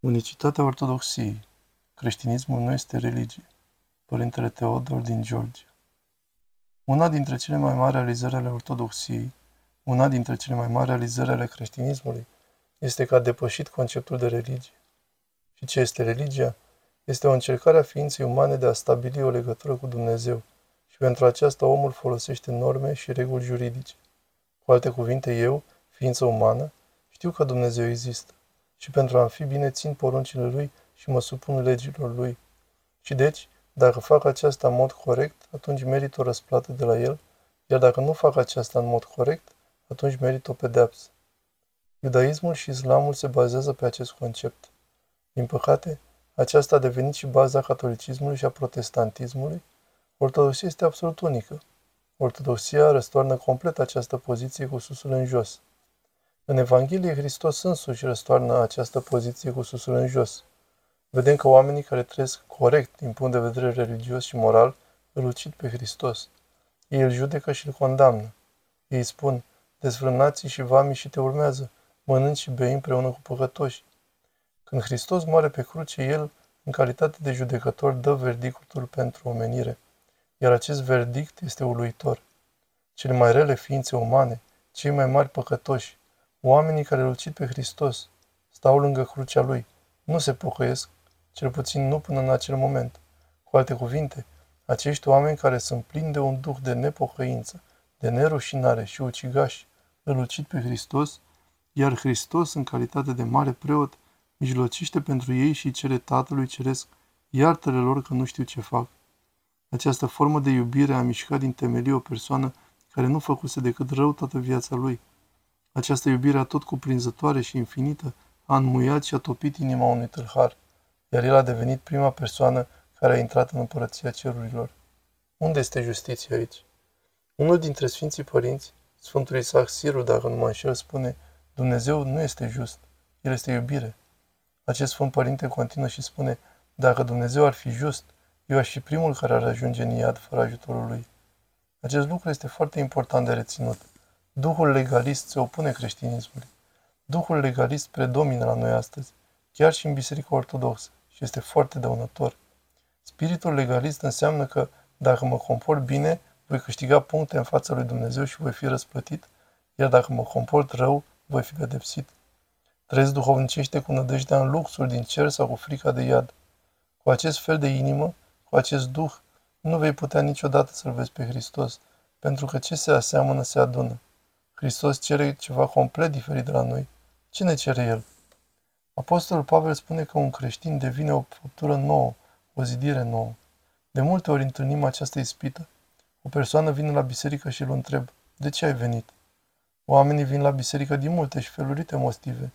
Unicitatea Ortodoxiei. Creștinismul nu este religie. Părintele Teodor din Georgia. Una dintre cele mai mari realizări ale Ortodoxiei, una dintre cele mai mari realizări ale creștinismului, este că a depășit conceptul de religie. Și ce este religia? Este o încercare a ființei umane de a stabili o legătură cu Dumnezeu și pentru aceasta omul folosește norme și reguli juridice. Cu alte cuvinte, eu, ființă umană, știu că Dumnezeu există și pentru a fi bine țin poruncile lui și mă supun legilor lui. Și deci, dacă fac aceasta în mod corect, atunci merit o răsplată de la el, iar dacă nu fac aceasta în mod corect, atunci merit o pedeapsă. Iudaismul și islamul se bazează pe acest concept. Din păcate, aceasta a devenit și baza catolicismului și a protestantismului. Ortodoxia este absolut unică. Ortodoxia răstoarnă complet această poziție cu susul în jos. În Evanghelie, Hristos însuși răstoarnă această poziție cu susul în jos. Vedem că oamenii care trăiesc corect din punct de vedere religios și moral îl ucid pe Hristos. Ei îl judecă și îl condamnă. Ei spun, dezvrânații și vamii și te urmează, mănânci și bei împreună cu păcătoși. Când Hristos moare pe cruce, El, în calitate de judecător, dă verdictul pentru omenire. Iar acest verdict este uluitor. Cele mai rele ființe umane, cei mai mari păcătoși, Oamenii care îl ucid pe Hristos stau lângă crucea lui, nu se pocăiesc, cel puțin nu până în acel moment. Cu alte cuvinte, acești oameni care sunt plini de un duh de nepocăință, de nerușinare și ucigași, îl ucid pe Hristos, iar Hristos, în calitate de mare preot, mijlocește pentru ei și cere Tatălui Ceresc, iartă lor că nu știu ce fac. Această formă de iubire a mișcat din temelii o persoană care nu făcuse decât rău toată viața lui – această iubire tot cuprinzătoare și infinită a înmuiat și a topit inima unui tâlhar, iar el a devenit prima persoană care a intrat în împărăția cerurilor. Unde este justiția aici? Unul dintre Sfinții Părinți, Sfântul Isaac Siru, dacă nu mă înșel, spune Dumnezeu nu este just, El este iubire. Acest Sfânt Părinte continuă și spune Dacă Dumnezeu ar fi just, eu aș fi primul care ar ajunge în iad fără ajutorul Lui. Acest lucru este foarte important de reținut. Duhul legalist se opune creștinismului. Duhul legalist predomină la noi astăzi, chiar și în Biserica Ortodoxă, și este foarte dăunător. Spiritul legalist înseamnă că, dacă mă comport bine, voi câștiga puncte în fața lui Dumnezeu și voi fi răsplătit, iar dacă mă comport rău, voi fi pedepsit. Trăiesc duhovnicește cu nădejdea în luxul din cer sau cu frica de iad. Cu acest fel de inimă, cu acest duh, nu vei putea niciodată să-L vezi pe Hristos, pentru că ce se aseamănă se adună. Hristos cere ceva complet diferit de la noi. Ce ne cere El? Apostolul Pavel spune că un creștin devine o făptură nouă, o zidire nouă. De multe ori întâlnim această ispită. O persoană vine la biserică și îl întreb, de ce ai venit? Oamenii vin la biserică din multe și felurite motive.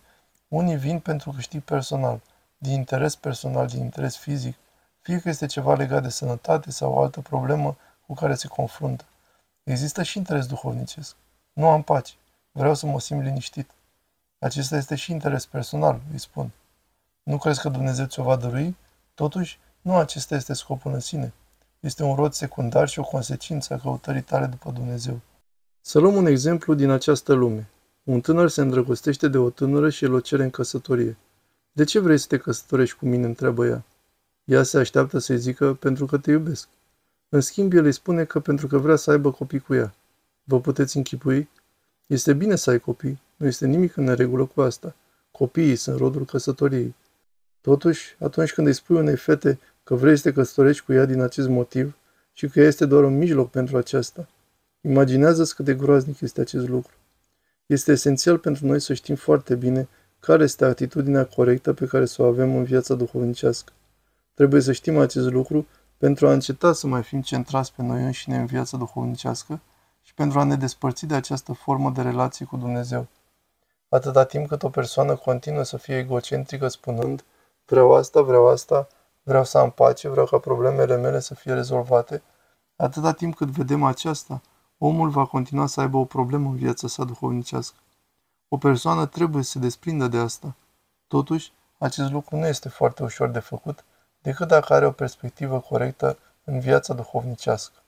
Unii vin pentru câștig personal, din interes personal, din interes fizic, fie că este ceva legat de sănătate sau o altă problemă cu care se confruntă. Există și interes duhovnicesc. Nu am pace. Vreau să mă simt liniștit. Acesta este și interes personal, îi spun. Nu crezi că Dumnezeu ți-o va dărui? Totuși, nu acesta este scopul în sine. Este un rod secundar și o consecință a căutării tale după Dumnezeu. Să luăm un exemplu din această lume. Un tânăr se îndrăgostește de o tânără și el o cere în căsătorie. De ce vrei să te căsătorești cu mine? întreabă ea. Ea se așteaptă să-i zică pentru că te iubesc. În schimb, el îi spune că pentru că vrea să aibă copii cu ea. Vă puteți închipui? Este bine să ai copii, nu este nimic în neregulă cu asta. Copiii sunt rodul căsătoriei. Totuși, atunci când îi spui unei fete că vrei să te căsătorești cu ea din acest motiv și că ea este doar un mijloc pentru aceasta, imaginează-ți cât de groaznic este acest lucru. Este esențial pentru noi să știm foarte bine care este atitudinea corectă pe care să o avem în viața duhovnicească. Trebuie să știm acest lucru pentru a înceta să mai fim centrați pe noi înșine în viața duhovnicească și pentru a ne despărți de această formă de relație cu Dumnezeu. Atâta timp cât o persoană continuă să fie egocentrică spunând vreau asta, vreau asta, vreau să am pace, vreau ca problemele mele să fie rezolvate, atâta timp cât vedem aceasta, omul va continua să aibă o problemă în viața sa duhovnicească. O persoană trebuie să se desprindă de asta. Totuși, acest lucru nu este foarte ușor de făcut, decât dacă are o perspectivă corectă în viața duhovnicească.